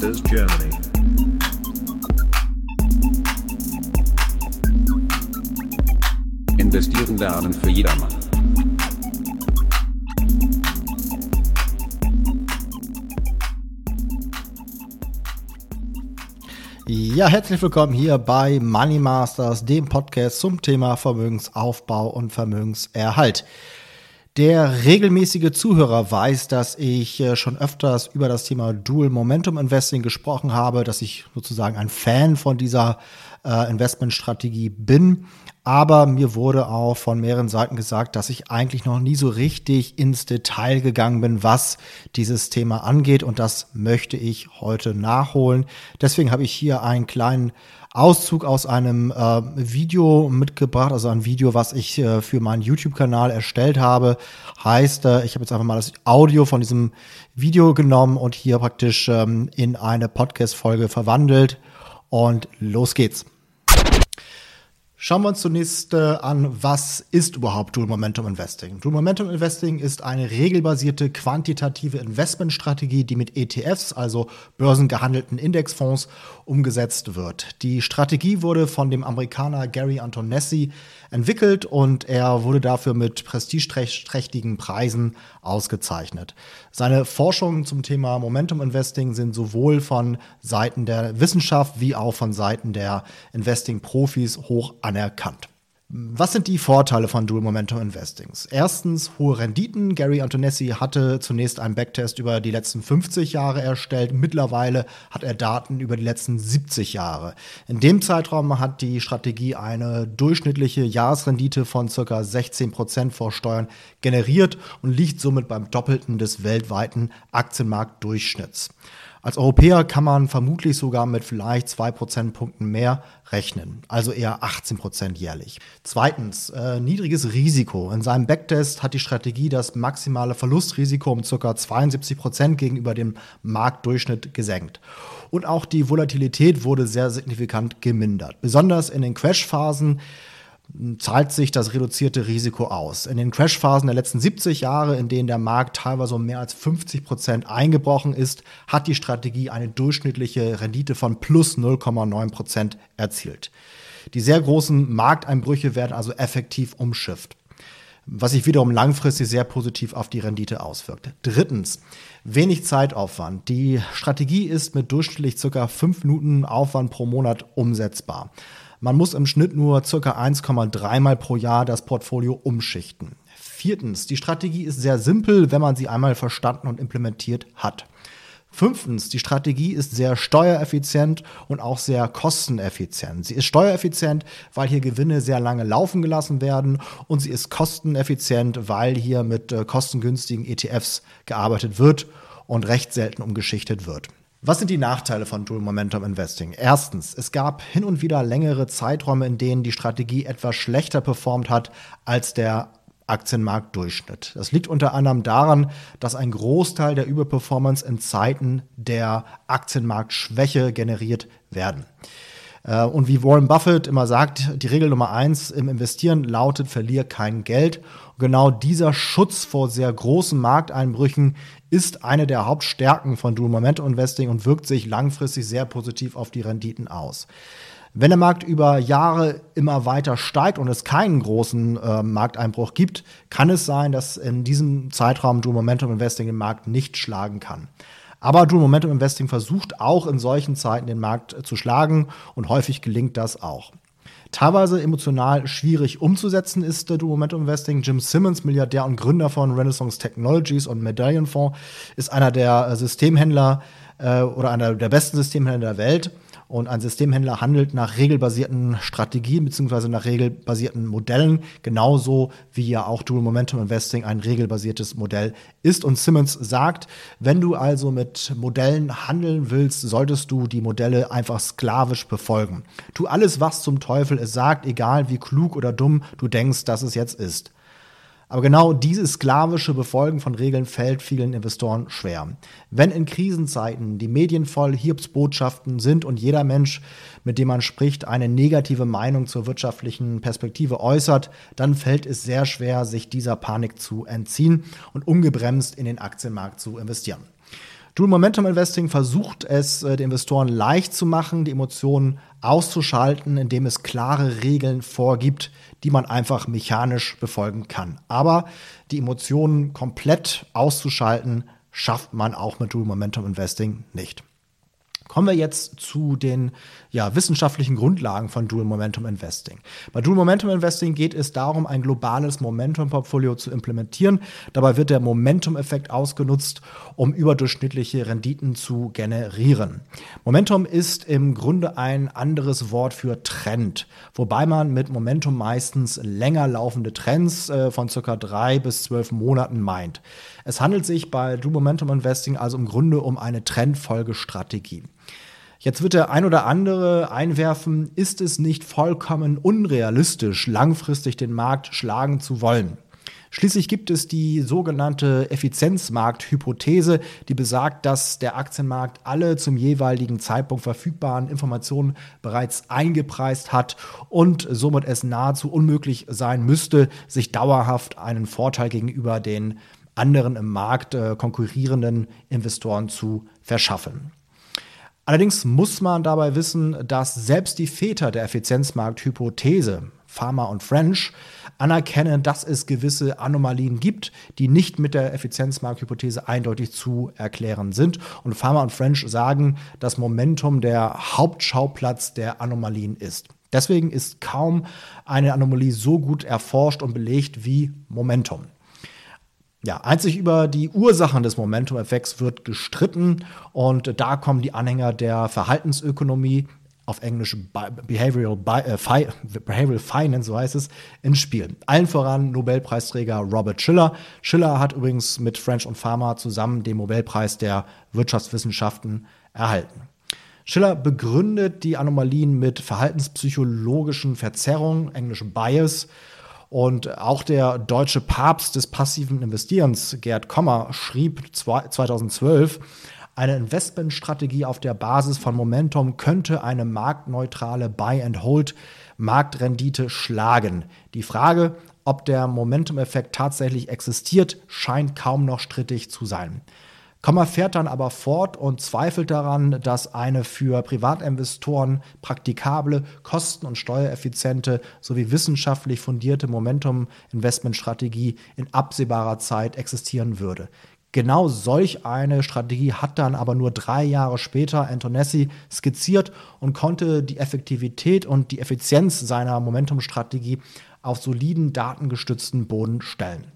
Masters Germany. Investieren lernen für jedermann. Ja, herzlich willkommen hier bei Money Masters, dem Podcast zum Thema Vermögensaufbau und Vermögenserhalt. Der regelmäßige Zuhörer weiß, dass ich äh, schon öfters über das Thema Dual Momentum Investing gesprochen habe, dass ich sozusagen ein Fan von dieser äh, Investmentstrategie bin. Aber mir wurde auch von mehreren Seiten gesagt, dass ich eigentlich noch nie so richtig ins Detail gegangen bin, was dieses Thema angeht. Und das möchte ich heute nachholen. Deswegen habe ich hier einen kleinen Auszug aus einem äh, Video mitgebracht, also ein Video, was ich äh, für meinen YouTube-Kanal erstellt habe. Heißt, äh, ich habe jetzt einfach mal das Audio von diesem Video genommen und hier praktisch ähm, in eine Podcast-Folge verwandelt. Und los geht's. Schauen wir uns zunächst äh, an, was ist überhaupt Dual Momentum Investing? Dual Momentum Investing ist eine regelbasierte quantitative Investmentstrategie, die mit ETFs, also börsengehandelten Indexfonds, umgesetzt wird. Die Strategie wurde von dem Amerikaner Gary Antonessi entwickelt und er wurde dafür mit prestigeträchtigen Preisen ausgezeichnet. Seine Forschungen zum Thema Momentum Investing sind sowohl von Seiten der Wissenschaft wie auch von Seiten der Investing-Profis hoch anerkannt. Was sind die Vorteile von Dual Momentum Investings? Erstens hohe Renditen. Gary Antonessi hatte zunächst einen Backtest über die letzten 50 Jahre erstellt. Mittlerweile hat er Daten über die letzten 70 Jahre. In dem Zeitraum hat die Strategie eine durchschnittliche Jahresrendite von ca. 16 Prozent vor Steuern generiert und liegt somit beim Doppelten des weltweiten Aktienmarktdurchschnitts. Als Europäer kann man vermutlich sogar mit vielleicht zwei Prozentpunkten mehr rechnen, also eher 18 Prozent jährlich. Zweitens, äh, niedriges Risiko. In seinem Backtest hat die Strategie das maximale Verlustrisiko um ca. 72 Prozent gegenüber dem Marktdurchschnitt gesenkt. Und auch die Volatilität wurde sehr signifikant gemindert. Besonders in den Crashphasen zahlt sich das reduzierte Risiko aus. In den Crashphasen der letzten 70 Jahre, in denen der Markt teilweise um mehr als 50 Prozent eingebrochen ist, hat die Strategie eine durchschnittliche Rendite von plus 0,9 Prozent erzielt. Die sehr großen Markteinbrüche werden also effektiv umschifft was sich wiederum langfristig sehr positiv auf die Rendite auswirkt. Drittens, wenig Zeitaufwand. Die Strategie ist mit durchschnittlich circa fünf Minuten Aufwand pro Monat umsetzbar. Man muss im Schnitt nur ca. 1,3 Mal pro Jahr das Portfolio umschichten. Viertens, die Strategie ist sehr simpel, wenn man sie einmal verstanden und implementiert hat. Fünftens, die Strategie ist sehr steuereffizient und auch sehr kosteneffizient. Sie ist steuereffizient, weil hier Gewinne sehr lange laufen gelassen werden und sie ist kosteneffizient, weil hier mit äh, kostengünstigen ETFs gearbeitet wird und recht selten umgeschichtet wird. Was sind die Nachteile von Dual Momentum Investing? Erstens, es gab hin und wieder längere Zeiträume, in denen die Strategie etwas schlechter performt hat als der Aktienmarktdurchschnitt. Das liegt unter anderem daran, dass ein Großteil der Überperformance in Zeiten der Aktienmarktschwäche generiert werden. Äh, und wie Warren Buffett immer sagt, die Regel Nummer eins im Investieren lautet, verlier kein Geld. Genau dieser Schutz vor sehr großen Markteinbrüchen ist eine der Hauptstärken von Dual Momentum Investing und wirkt sich langfristig sehr positiv auf die Renditen aus. Wenn der Markt über Jahre immer weiter steigt und es keinen großen äh, Markteinbruch gibt, kann es sein, dass in diesem Zeitraum Dual Momentum Investing den Markt nicht schlagen kann. Aber Dual Momentum Investing versucht auch in solchen Zeiten den Markt zu schlagen und häufig gelingt das auch. Teilweise emotional schwierig umzusetzen ist der Dual Momentum Investing. Jim Simmons, Milliardär und Gründer von Renaissance Technologies und Medallion Fonds, ist einer der Systemhändler äh, oder einer der besten Systemhändler der Welt und ein Systemhändler handelt nach regelbasierten Strategien beziehungsweise nach regelbasierten Modellen, genauso wie ja auch Dual Momentum Investing ein regelbasiertes Modell ist. Und Simmons sagt, wenn du also mit Modellen handeln willst, solltest du die Modelle einfach sklavisch befolgen. Tu alles, was zum Teufel es sagt, egal wie klug oder dumm du denkst, dass es jetzt ist. Aber genau dieses sklavische Befolgen von Regeln fällt vielen Investoren schwer. Wenn in Krisenzeiten die Medien voll Hiobsbotschaften sind und jeder Mensch, mit dem man spricht, eine negative Meinung zur wirtschaftlichen Perspektive äußert, dann fällt es sehr schwer, sich dieser Panik zu entziehen und ungebremst in den Aktienmarkt zu investieren. Dual Momentum Investing versucht es, äh, den Investoren leicht zu machen, die Emotionen auszuschalten, indem es klare Regeln vorgibt, die man einfach mechanisch befolgen kann. Aber die Emotionen komplett auszuschalten, schafft man auch mit Dual Momentum Investing nicht. Kommen wir jetzt zu den ja, wissenschaftlichen Grundlagen von Dual Momentum Investing. Bei Dual Momentum Investing geht es darum, ein globales Momentum-Portfolio zu implementieren. Dabei wird der Momentum-Effekt ausgenutzt, um überdurchschnittliche Renditen zu generieren. Momentum ist im Grunde ein anderes Wort für Trend, wobei man mit Momentum meistens länger laufende Trends äh, von circa drei bis zwölf Monaten meint. Es handelt sich bei Dual Momentum Investing also im Grunde um eine Trendfolgestrategie. Jetzt wird der ein oder andere einwerfen, ist es nicht vollkommen unrealistisch, langfristig den Markt schlagen zu wollen? Schließlich gibt es die sogenannte Effizienzmarkthypothese, die besagt, dass der Aktienmarkt alle zum jeweiligen Zeitpunkt verfügbaren Informationen bereits eingepreist hat und somit es nahezu unmöglich sein müsste, sich dauerhaft einen Vorteil gegenüber den anderen im Markt äh, konkurrierenden Investoren zu verschaffen. Allerdings muss man dabei wissen, dass selbst die Väter der Effizienzmarkthypothese, Pharma und French, anerkennen, dass es gewisse Anomalien gibt, die nicht mit der Effizienzmarkthypothese eindeutig zu erklären sind. Und Pharma und French sagen, dass Momentum der Hauptschauplatz der Anomalien ist. Deswegen ist kaum eine Anomalie so gut erforscht und belegt wie Momentum. Ja, einzig über die Ursachen des Momentum-Effekts wird gestritten und da kommen die Anhänger der Verhaltensökonomie, auf Englisch Behavioral, äh, Behavioral Finance, so heißt es, ins Spiel. Allen voran Nobelpreisträger Robert Schiller. Schiller hat übrigens mit French und Pharma zusammen den Nobelpreis der Wirtschaftswissenschaften erhalten. Schiller begründet die Anomalien mit verhaltenspsychologischen Verzerrungen, englisch Bias, und auch der deutsche Papst des passiven Investierens, Gerd Kommer, schrieb 2012, eine Investmentstrategie auf der Basis von Momentum könnte eine marktneutrale Buy-and-Hold-Marktrendite schlagen. Die Frage, ob der Momentum-Effekt tatsächlich existiert, scheint kaum noch strittig zu sein. Komma fährt dann aber fort und zweifelt daran, dass eine für Privatinvestoren praktikable, kosten- und steuereffiziente sowie wissenschaftlich fundierte Momentum-Investmentstrategie in absehbarer Zeit existieren würde. Genau solch eine Strategie hat dann aber nur drei Jahre später Antonessi skizziert und konnte die Effektivität und die Effizienz seiner Momentum-Strategie auf soliden datengestützten Boden stellen.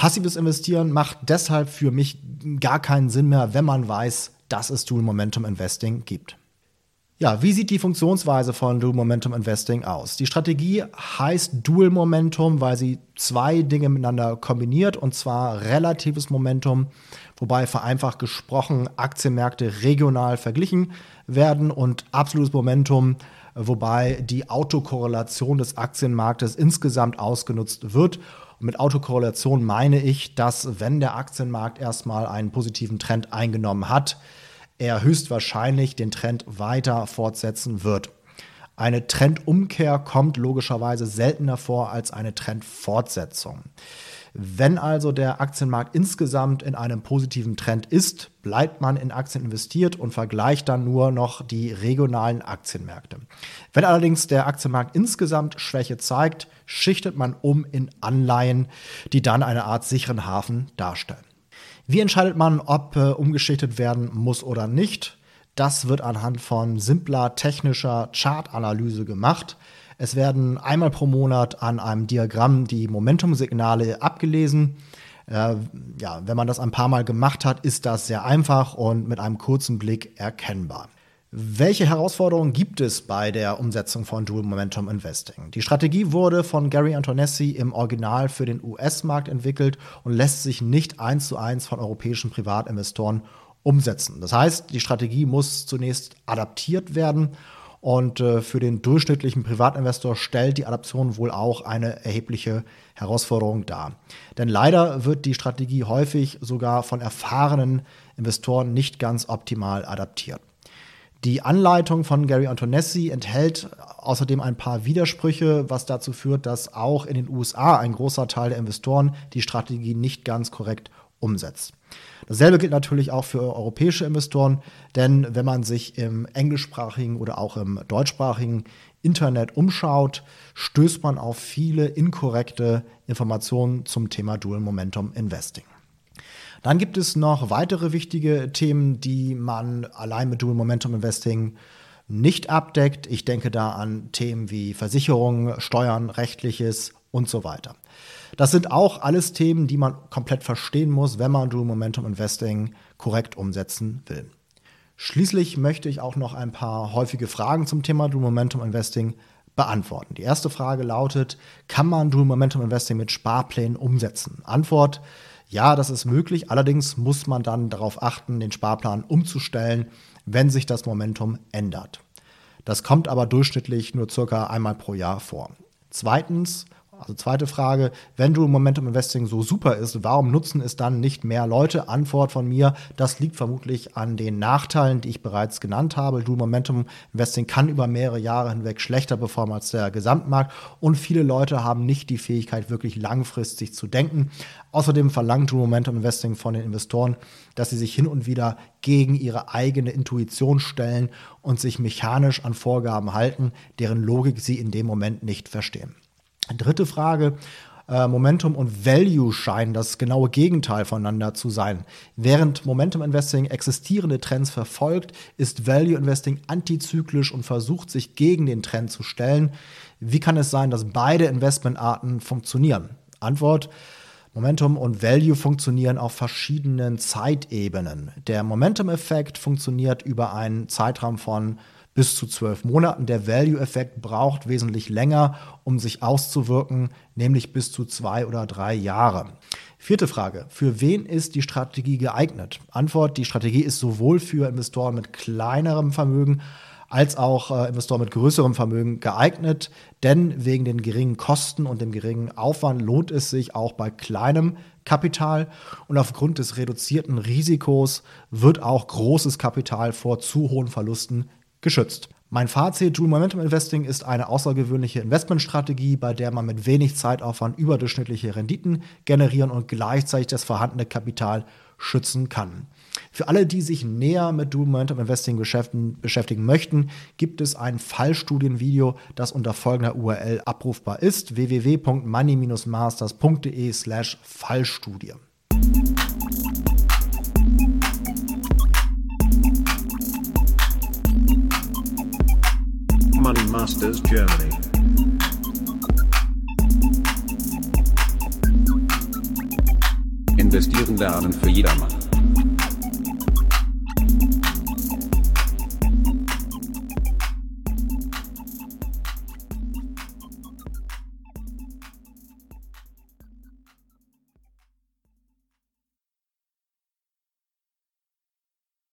Passives Investieren macht deshalb für mich gar keinen Sinn mehr, wenn man weiß, dass es Dual Momentum Investing gibt. Ja, wie sieht die Funktionsweise von Dual Momentum Investing aus? Die Strategie heißt Dual Momentum, weil sie zwei Dinge miteinander kombiniert, und zwar relatives Momentum, wobei vereinfacht gesprochen Aktienmärkte regional verglichen werden und absolutes Momentum, wobei die Autokorrelation des Aktienmarktes insgesamt ausgenutzt wird und mit Autokorrelation meine ich, dass wenn der Aktienmarkt erstmal einen positiven Trend eingenommen hat, er höchstwahrscheinlich den Trend weiter fortsetzen wird. Eine Trendumkehr kommt logischerweise seltener vor als eine Trendfortsetzung. Wenn also der Aktienmarkt insgesamt in einem positiven Trend ist, bleibt man in Aktien investiert und vergleicht dann nur noch die regionalen Aktienmärkte. Wenn allerdings der Aktienmarkt insgesamt Schwäche zeigt, schichtet man um in Anleihen, die dann eine Art sicheren Hafen darstellen. Wie entscheidet man, ob äh, umgeschichtet werden muss oder nicht? Das wird anhand von simpler technischer Chartanalyse gemacht. Es werden einmal pro Monat an einem Diagramm die Momentumsignale abgelesen. Äh, ja, wenn man das ein paar Mal gemacht hat, ist das sehr einfach und mit einem kurzen Blick erkennbar. Welche Herausforderungen gibt es bei der Umsetzung von Dual Momentum Investing? Die Strategie wurde von Gary Antonessi im Original für den US-Markt entwickelt und lässt sich nicht eins zu eins von europäischen Privatinvestoren umsetzen. Das heißt, die Strategie muss zunächst adaptiert werden und äh, für den durchschnittlichen Privatinvestor stellt die Adaption wohl auch eine erhebliche Herausforderung dar. Denn leider wird die Strategie häufig sogar von erfahrenen Investoren nicht ganz optimal adaptiert. Die Anleitung von Gary Antonessi enthält außerdem ein paar Widersprüche, was dazu führt, dass auch in den USA ein großer Teil der Investoren die Strategie nicht ganz korrekt umsetzt. Dasselbe gilt natürlich auch für europäische Investoren, denn wenn man sich im englischsprachigen oder auch im deutschsprachigen Internet umschaut, stößt man auf viele inkorrekte Informationen zum Thema Dual Momentum Investing. Dann gibt es noch weitere wichtige Themen, die man allein mit Dual Momentum Investing nicht abdeckt. Ich denke da an Themen wie Versicherungen, Steuern, rechtliches und so weiter. Das sind auch alles Themen, die man komplett verstehen muss, wenn man Dual Momentum Investing korrekt umsetzen will. Schließlich möchte ich auch noch ein paar häufige Fragen zum Thema Dual Momentum Investing beantworten. Die erste Frage lautet, kann man Dual Momentum Investing mit Sparplänen umsetzen? Antwort, ja, das ist möglich. Allerdings muss man dann darauf achten, den Sparplan umzustellen, wenn sich das Momentum ändert. Das kommt aber durchschnittlich nur circa einmal pro Jahr vor. Zweitens, also zweite Frage, wenn du Momentum Investing so super ist, warum nutzen es dann nicht mehr Leute? Antwort von mir, das liegt vermutlich an den Nachteilen, die ich bereits genannt habe. Du Momentum Investing kann über mehrere Jahre hinweg schlechter performen als der Gesamtmarkt und viele Leute haben nicht die Fähigkeit, wirklich langfristig zu denken. Außerdem verlangt du Momentum Investing von den Investoren, dass sie sich hin und wieder gegen ihre eigene Intuition stellen und sich mechanisch an Vorgaben halten, deren Logik sie in dem Moment nicht verstehen. Dritte Frage. Äh, Momentum und Value scheinen das genaue Gegenteil voneinander zu sein. Während Momentum Investing existierende Trends verfolgt, ist Value Investing antizyklisch und versucht sich gegen den Trend zu stellen. Wie kann es sein, dass beide Investmentarten funktionieren? Antwort. Momentum und Value funktionieren auf verschiedenen Zeitebenen. Der Momentum-Effekt funktioniert über einen Zeitraum von bis zu zwölf Monaten. Der Value-Effekt braucht wesentlich länger, um sich auszuwirken, nämlich bis zu zwei oder drei Jahre. Vierte Frage. Für wen ist die Strategie geeignet? Antwort, die Strategie ist sowohl für Investoren mit kleinerem Vermögen als auch äh, Investoren mit größerem Vermögen geeignet, denn wegen den geringen Kosten und dem geringen Aufwand lohnt es sich auch bei kleinem Kapital und aufgrund des reduzierten Risikos wird auch großes Kapital vor zu hohen Verlusten geschützt. Mein Fazit, Dual Momentum Investing ist eine außergewöhnliche Investmentstrategie, bei der man mit wenig Zeitaufwand überdurchschnittliche Renditen generieren und gleichzeitig das vorhandene Kapital schützen kann. Für alle, die sich näher mit Dual Momentum Investing beschäftigen möchten, gibt es ein Fallstudienvideo, das unter folgender URL abrufbar ist: www.money-masters.de/fallstudie. Money Masters Germany. Investieren lernen für jedermann.